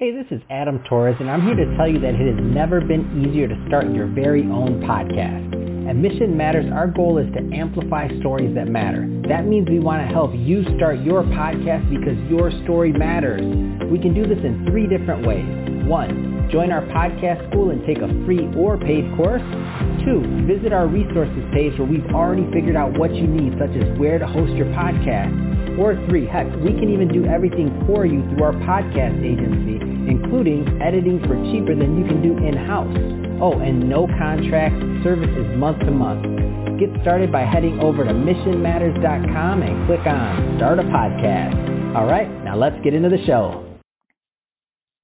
Hey, this is Adam Torres, and I'm here to tell you that it has never been easier to start your very own podcast. At Mission Matters, our goal is to amplify stories that matter. That means we want to help you start your podcast because your story matters. We can do this in three different ways. One, join our podcast school and take a free or paid course. Two, visit our resources page where we've already figured out what you need, such as where to host your podcast. Or three, heck, we can even do everything for you through our podcast agency including editing for cheaper than you can do in house. Oh, and no contracts, services month to month. Get started by heading over to missionmatters.com and click on Start a Podcast. All right, now let's get into the show.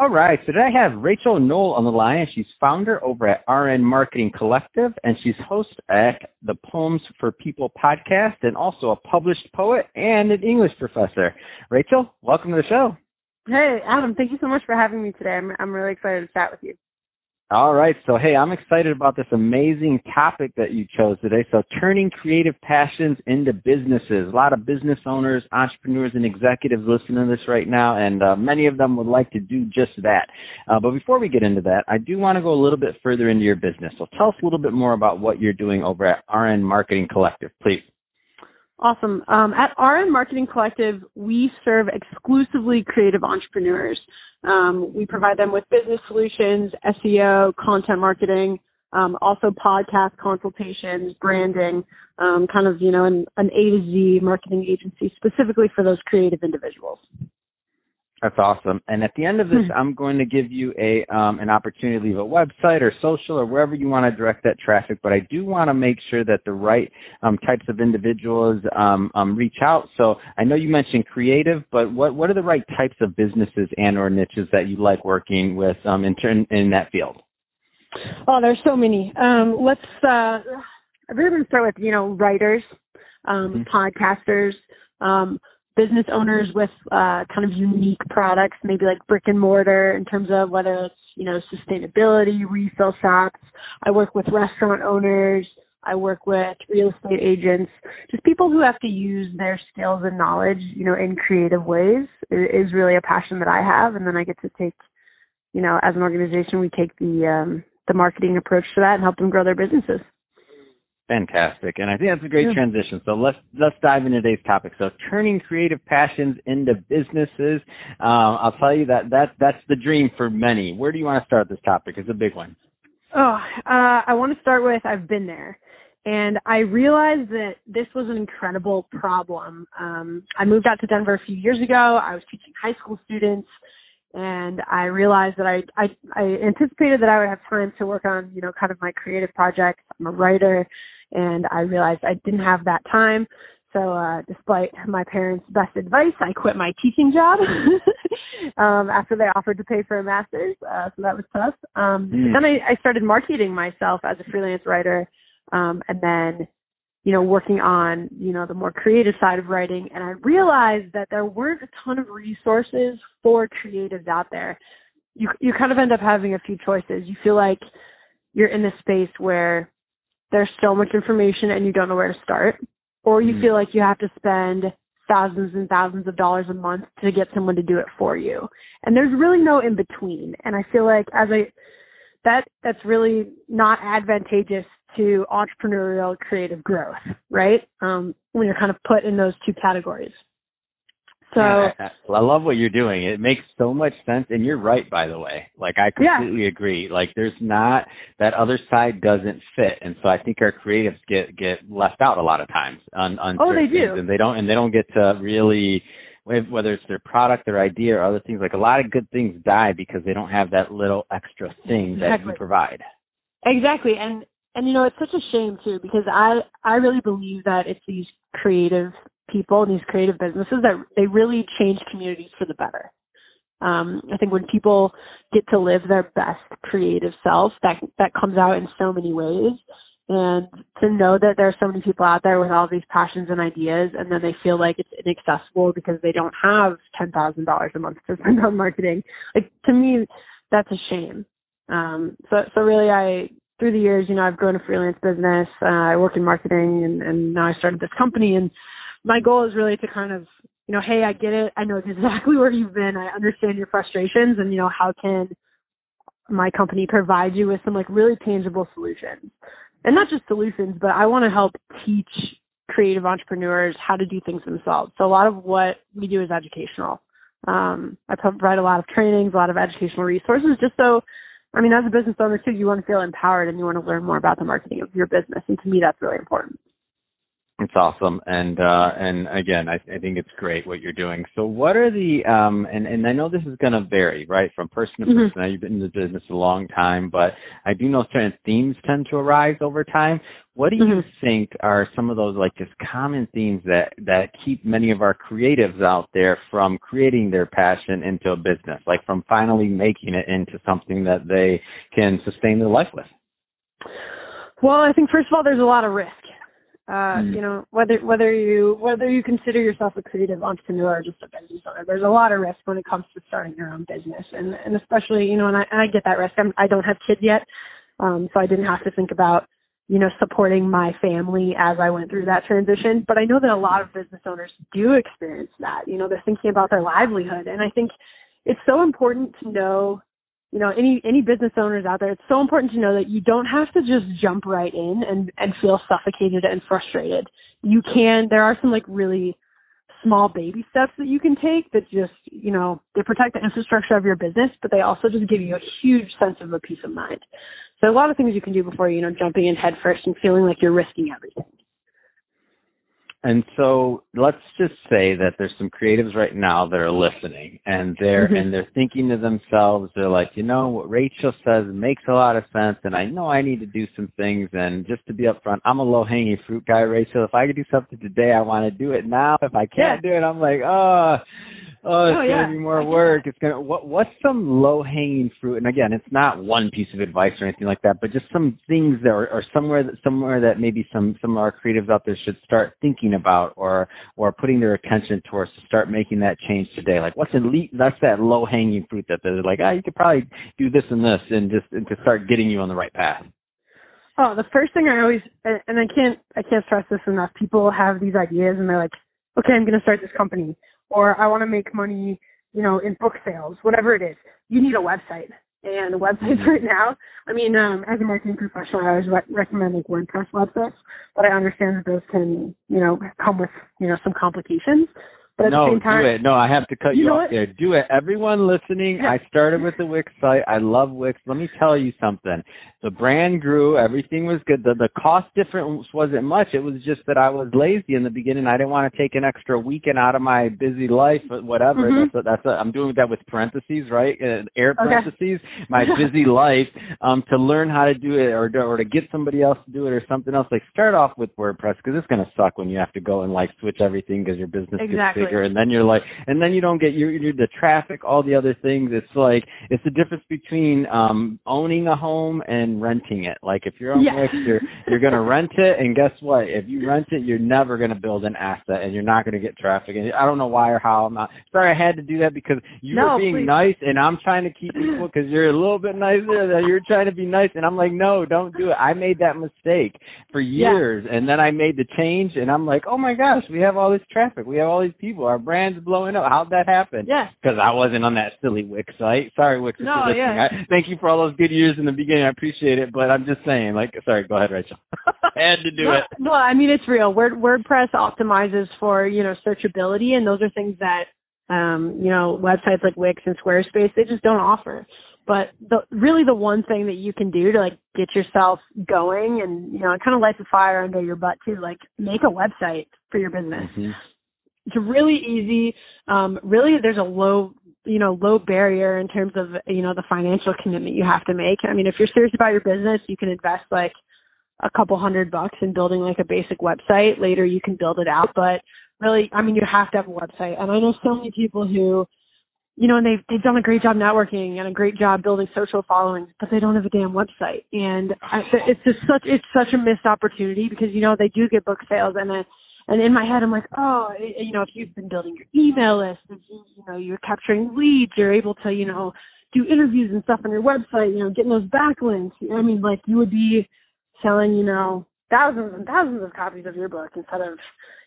All right, so today I have Rachel Knoll on the line. She's founder over at RN Marketing Collective, and she's host at the Poems for People podcast, and also a published poet and an English professor. Rachel, welcome to the show. Hey, Adam, thank you so much for having me today. I'm, I'm really excited to chat with you. All right. So, hey, I'm excited about this amazing topic that you chose today. So, turning creative passions into businesses. A lot of business owners, entrepreneurs, and executives listening to this right now, and uh, many of them would like to do just that. Uh, but before we get into that, I do want to go a little bit further into your business. So, tell us a little bit more about what you're doing over at RN Marketing Collective, please. Awesome. Um, at RN Marketing Collective, we serve exclusively creative entrepreneurs. Um, we provide them with business solutions, SEO, content marketing, um, also podcast consultations, branding, um, kind of, you know, an, an A to Z marketing agency specifically for those creative individuals. That's awesome. And at the end of this, hmm. I'm going to give you a um, an opportunity to leave a website or social or wherever you want to direct that traffic. But I do want to make sure that the right um, types of individuals um, um, reach out. So I know you mentioned creative, but what what are the right types of businesses and or niches that you like working with um, in turn in that field? Oh, there's so many. Um, let's. Uh, I'm going to start with you know writers, um, mm-hmm. podcasters. Business owners with uh, kind of unique products, maybe like brick and mortar in terms of whether it's, you know, sustainability, refill shops. I work with restaurant owners. I work with real estate agents, just people who have to use their skills and knowledge, you know, in creative ways is really a passion that I have. And then I get to take, you know, as an organization, we take the, um, the marketing approach to that and help them grow their businesses. Fantastic, and I think that's a great yeah. transition. So let's let's dive into today's topic. So turning creative passions into businesses. Um, I'll tell you that that that's the dream for many. Where do you want to start this topic? It's a big one. Oh, uh, I want to start with I've been there, and I realized that this was an incredible problem. Um, I moved out to Denver a few years ago. I was teaching high school students and I realized that I, I I anticipated that I would have time to work on you know kind of my creative projects. I'm a writer, and I realized I didn't have that time. So, uh, despite my parents' best advice, I quit my teaching job um, after they offered to pay for a master's. Uh, so that was tough. Um, mm. Then I, I started marketing myself as a freelance writer, um, and then, you know, working on you know the more creative side of writing. And I realized that there weren't a ton of resources for creatives out there. You you kind of end up having a few choices. You feel like you're in a space where there's so much information and you don't know where to start, or you mm feel like you have to spend thousands and thousands of dollars a month to get someone to do it for you. And there's really no in between. And I feel like as I that that's really not advantageous to entrepreneurial creative growth, right? Um, when you're kind of put in those two categories. So yeah, I, I, love what you're doing. It makes so much sense, and you're right, by the way. Like I completely yeah. agree. Like there's not that other side doesn't fit, and so I think our creatives get get left out a lot of times on on oh they do, and they don't and they don't get to really whether it's their product, their idea, or other things. Like a lot of good things die because they don't have that little extra thing exactly. that you provide. Exactly, and and you know it's such a shame too because I I really believe that it's these creative people and these creative businesses that they really change communities for the better. Um, I think when people get to live their best creative self, that that comes out in so many ways. And to know that there are so many people out there with all these passions and ideas, and then they feel like it's inaccessible because they don't have ten thousand dollars a month to spend on marketing. Like to me, that's a shame. Um, so so really, I through the years, you know, I've grown a freelance business. Uh, I work in marketing, and, and now I started this company. And my goal is really to kind of, you know, hey, I get it. I know exactly where you've been. I understand your frustrations, and you know, how can my company provide you with some like really tangible solutions, and not just solutions, but I want to help teach creative entrepreneurs how to do things themselves. So a lot of what we do is educational. Um, I provide a lot of trainings, a lot of educational resources, just so I mean, as a business owner too, you want to feel empowered and you want to learn more about the marketing of your business. And to me, that's really important. It's awesome, and uh, and again, I, I think it's great what you're doing. So, what are the um, and and I know this is going to vary, right, from person to mm-hmm. person. Now, you've been in the business a long time, but I do know certain themes tend to arise over time. What do you mm-hmm. think are some of those like just common themes that that keep many of our creatives out there from creating their passion into a business, like from finally making it into something that they can sustain their life with? Well, I think first of all, there's a lot of risk uh, mm. you know, whether whether you whether you consider yourself a creative entrepreneur or just a business owner, there's a lot of risk when it comes to starting your own business, and and especially you know, and I, and I get that risk. I'm, I don't have kids yet, um, so I didn't have to think about you know supporting my family as I went through that transition. But I know that a lot of business owners do experience that. You know, they're thinking about their livelihood, and I think it's so important to know you know any any business owners out there it's so important to know that you don't have to just jump right in and and feel suffocated and frustrated. You can there are some like really small baby steps that you can take that just you know they protect the infrastructure of your business but they also just give you a huge sense of a peace of mind. So a lot of things you can do before you know jumping in head first and feeling like you're risking everything and so let's just say that there's some creatives right now that are listening and they're mm-hmm. and they're thinking to themselves, they're like, you know, what Rachel says makes a lot of sense and I know I need to do some things and just to be upfront, I'm a low hanging fruit guy, Rachel. If I could do something today, I want to do it now. If I can't yeah. do it, I'm like, oh oh, it's oh, gonna be more work. It's gonna what what's some low hanging fruit? And again, it's not one piece of advice or anything like that, but just some things that are, or somewhere that somewhere that maybe some some of our creatives out there should start thinking about or or putting their attention towards to start making that change today. Like what's le- that's that low hanging fruit that they're like, ah, oh, you could probably do this and this and just and to start getting you on the right path. Oh, the first thing I always and I can't I can't stress this enough. People have these ideas and they're like, okay, I'm going to start this company or I want to make money, you know, in book sales, whatever it is. You need a website. And websites right now, I mean, um, as a marketing professional, I always re- recommend like WordPress websites, but I understand that those can, you know, come with, you know, some complications. But at no, the same time, do it. No, I have to cut you, you off there. Do it. Everyone listening. I started with the Wix site. I love Wix. Let me tell you something. The brand grew. Everything was good. The, the cost difference wasn't much. It was just that I was lazy in the beginning. I didn't want to take an extra weekend out of my busy life, whatever. Mm-hmm. That's that's I'm doing that with parentheses, right? Uh, air parentheses. Okay. My busy life, um, to learn how to do it or, or to get somebody else to do it or something else. Like start off with WordPress because it's going to suck when you have to go and like switch everything because your business exactly. gets bigger and then you're like, and then you don't get your, your, the traffic, all the other things. It's like, it's the difference between, um, owning a home and renting it. Like if you're on yeah. Wix, you're you're gonna rent it, and guess what? If you rent it, you're never gonna build an asset, and you're not gonna get traffic. And I don't know why or how. I'm not sorry. I had to do that because you no, were being please. nice, and I'm trying to keep people because you're a little bit nicer. That you're trying to be nice, and I'm like, no, don't do it. I made that mistake for years, yeah. and then I made the change, and I'm like, oh my gosh, we have all this traffic, we have all these people, our brand's blowing up. How'd that happen? Yeah, because I wasn't on that silly Wix site. Sorry, Wix. No, yeah. I, thank you for all those good years in the beginning. I appreciate it, but I'm just saying, like, sorry, go ahead, Rachel. I had to do no, it. No, I mean it's real. Word, WordPress optimizes for you know searchability, and those are things that um, you know websites like Wix and Squarespace they just don't offer. But the really the one thing that you can do to like get yourself going and you know kind of light the fire under your butt too, like make a website for your business. Mm-hmm. It's really easy. Um, really, there's a low you know low barrier in terms of you know the financial commitment you have to make. I mean, if you're serious about your business, you can invest like a couple hundred bucks in building like a basic website. Later, you can build it out, but really, I mean, you have to have a website. And I know so many people who you know, and they've they've done a great job networking and a great job building social followings, but they don't have a damn website. And I, it's just such it's such a missed opportunity because you know they do get book sales, and and in my head I'm like, oh, you know, if you've been building your email list, if you, you know, you're capturing leads, you're able to, you know, do interviews and stuff on your website, you know, getting those backlinks. I mean, like you would be selling, you know, thousands and thousands of copies of your book instead of,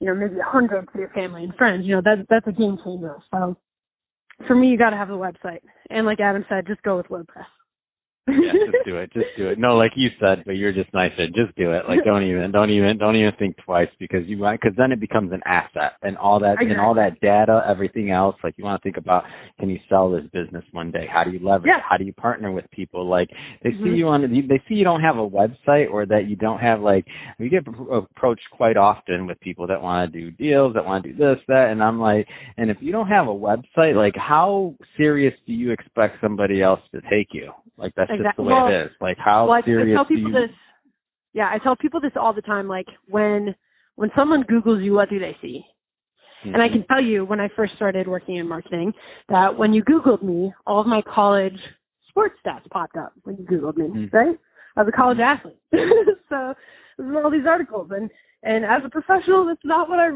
you know, maybe a hundred to your family and friends. You know, that that's a game changer. So for me, you got to have a website. And like Adam said, just go with WordPress yeah, just do it. Just do it. No, like you said, but you're just nicer. Just do it. Like don't even, don't even, don't even think twice because you want, because then it becomes an asset and all that, exactly. and all that data, everything else. Like you want to think about, can you sell this business one day? How do you leverage? Yeah. How do you partner with people? Like they mm-hmm. see you on, they see you don't have a website or that you don't have like, we get approached quite often with people that want to do deals, that want to do this, that, and I'm like, and if you don't have a website, like how serious do you expect somebody else to take you? Like that's exactly. just the way well, it is. Like how well, serious I tell people you? This, yeah, I tell people this all the time. Like when when someone Googles you, what do they see? Mm-hmm. And I mm-hmm. can tell you when I first started working in marketing that when you Googled me, all of my college sports stats popped up when you Googled me, mm-hmm. right? I was a college athlete. so there's all these articles and and as a professional that's not what I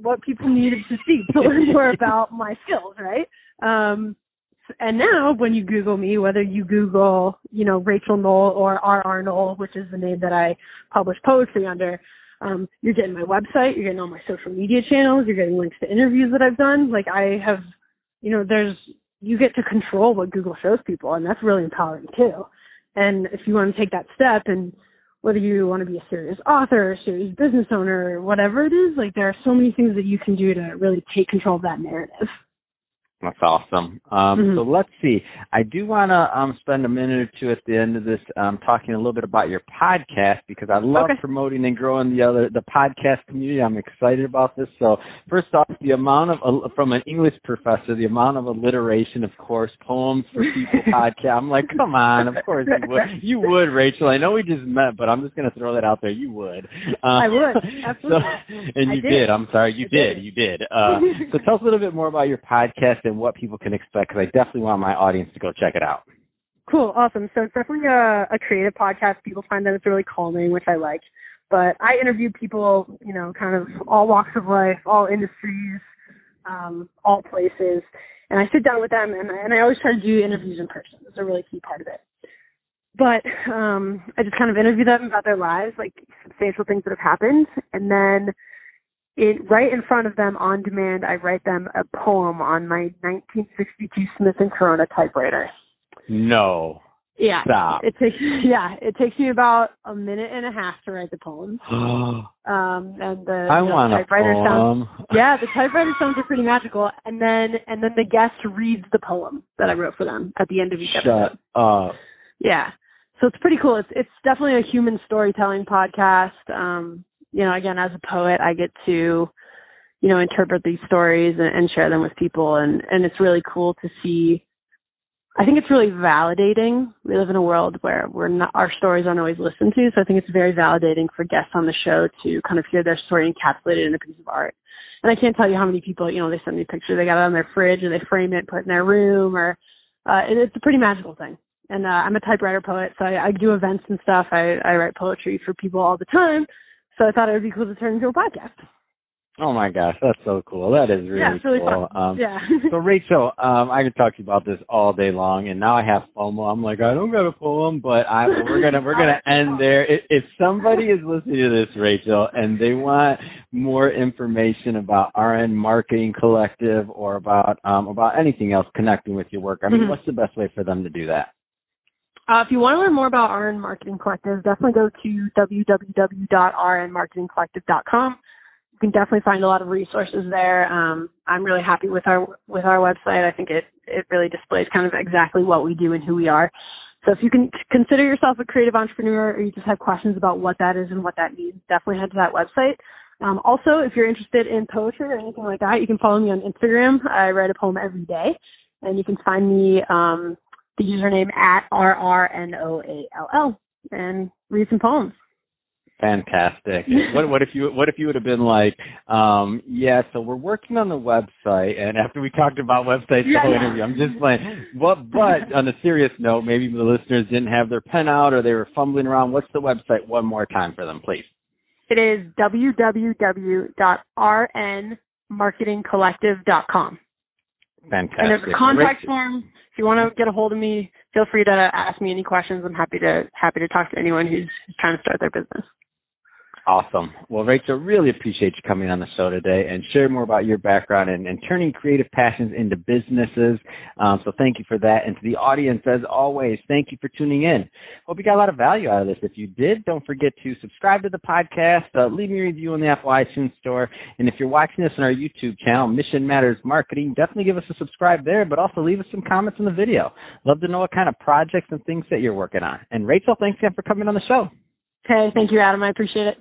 what people needed to see to learn more about my skills, right? Um and now when you Google me, whether you Google, you know, Rachel Knoll or R.R. Knoll, which is the name that I publish poetry under, um, you're getting my website, you're getting all my social media channels, you're getting links to interviews that I've done. Like I have, you know, there's, you get to control what Google shows people and that's really empowering too. And if you want to take that step and whether you want to be a serious author, a serious business owner, whatever it is, like there are so many things that you can do to really take control of that narrative. That's awesome. Um, mm-hmm. So let's see. I do want to um, spend a minute or two at the end of this um, talking a little bit about your podcast because I love okay. promoting and growing the other the podcast community. I'm excited about this. So first off, the amount of uh, from an English professor, the amount of alliteration, of course, poems for people podcast. I'm like, come on, of course you would. You would, Rachel. I know we just met, but I'm just going to throw that out there. You would. Uh, I would absolutely. So, and you did. did. I'm sorry, you did. did. You did. Uh, so tell us a little bit more about your podcast and what people can expect because I definitely want my audience to go check it out. Cool, awesome. So it's definitely a, a creative podcast. People find that it's really calming, which I like. But I interview people, you know, kind of all walks of life, all industries, um, all places, and I sit down with them, and, and I always try to do interviews in person. It's a really key part of it. But um, I just kind of interview them about their lives, like substantial things that have happened, and then it right in front of them on demand i write them a poem on my 1962 smith and corona typewriter. No. Yeah. Stop. it takes yeah it takes me about a minute and a half to write the poem um and the I you know, want typewriter a poem. sounds yeah the typewriter sounds are pretty magical. And then and then the guest reads the poem that i wrote for them at the end of each Shut episode. up. yeah. So it's pretty cool. It's it's definitely a human storytelling podcast. Um you know, again, as a poet, I get to, you know, interpret these stories and, and share them with people. And, and it's really cool to see. I think it's really validating. We live in a world where we're not, our stories aren't always listened to. So I think it's very validating for guests on the show to kind of hear their story encapsulated in a piece of art. And I can't tell you how many people, you know, they send me pictures, they got it on their fridge or they frame it, put it in their room or, uh, it, it's a pretty magical thing. And, uh, I'm a typewriter poet, so I, I do events and stuff. I, I write poetry for people all the time. So I thought it would be cool to turn into a podcast. Oh my gosh, that's so cool. That is really, yeah, really cool. Fun. Um, yeah. so Rachel, um, I could talk to you about this all day long, and now I have FOMO. I'm like, I don't got a poem, but I we're gonna we're gonna end there. If, if somebody is listening to this, Rachel, and they want more information about RN Marketing Collective or about um, about anything else connecting with your work, I mean, mm-hmm. what's the best way for them to do that? Uh, if you want to learn more about RN Marketing Collective, definitely go to www.rnmarketingcollective.com. You can definitely find a lot of resources there. Um, I'm really happy with our with our website. I think it it really displays kind of exactly what we do and who we are. So if you can consider yourself a creative entrepreneur or you just have questions about what that is and what that means, definitely head to that website. Um, also, if you're interested in poetry or anything like that, you can follow me on Instagram. I write a poem every day, and you can find me um, the username at R R N O A L L and read some poems. Fantastic. what what if you what if you would have been like, um, yeah, so we're working on the website and after we talked about websites the whole interview, I'm just like what but on a serious note, maybe the listeners didn't have their pen out or they were fumbling around. What's the website one more time for them, please? It is www.rnmarketingcollective.com. Fantastic. And there's a contact form. If you want to get a hold of me, feel free to ask me any questions. I'm happy to happy to talk to anyone who's trying to start their business. Awesome. Well, Rachel, really appreciate you coming on the show today and sharing more about your background and, and turning creative passions into businesses. Um, so thank you for that. And to the audience, as always, thank you for tuning in. Hope you got a lot of value out of this. If you did, don't forget to subscribe to the podcast, uh, leave me a review on the Apple iTunes store. And if you're watching this on our YouTube channel, Mission Matters Marketing, definitely give us a subscribe there, but also leave us some comments in the video. Love to know what kind of projects and things that you're working on. And Rachel, thanks again for coming on the show. Okay. Thank you, Adam. I appreciate it.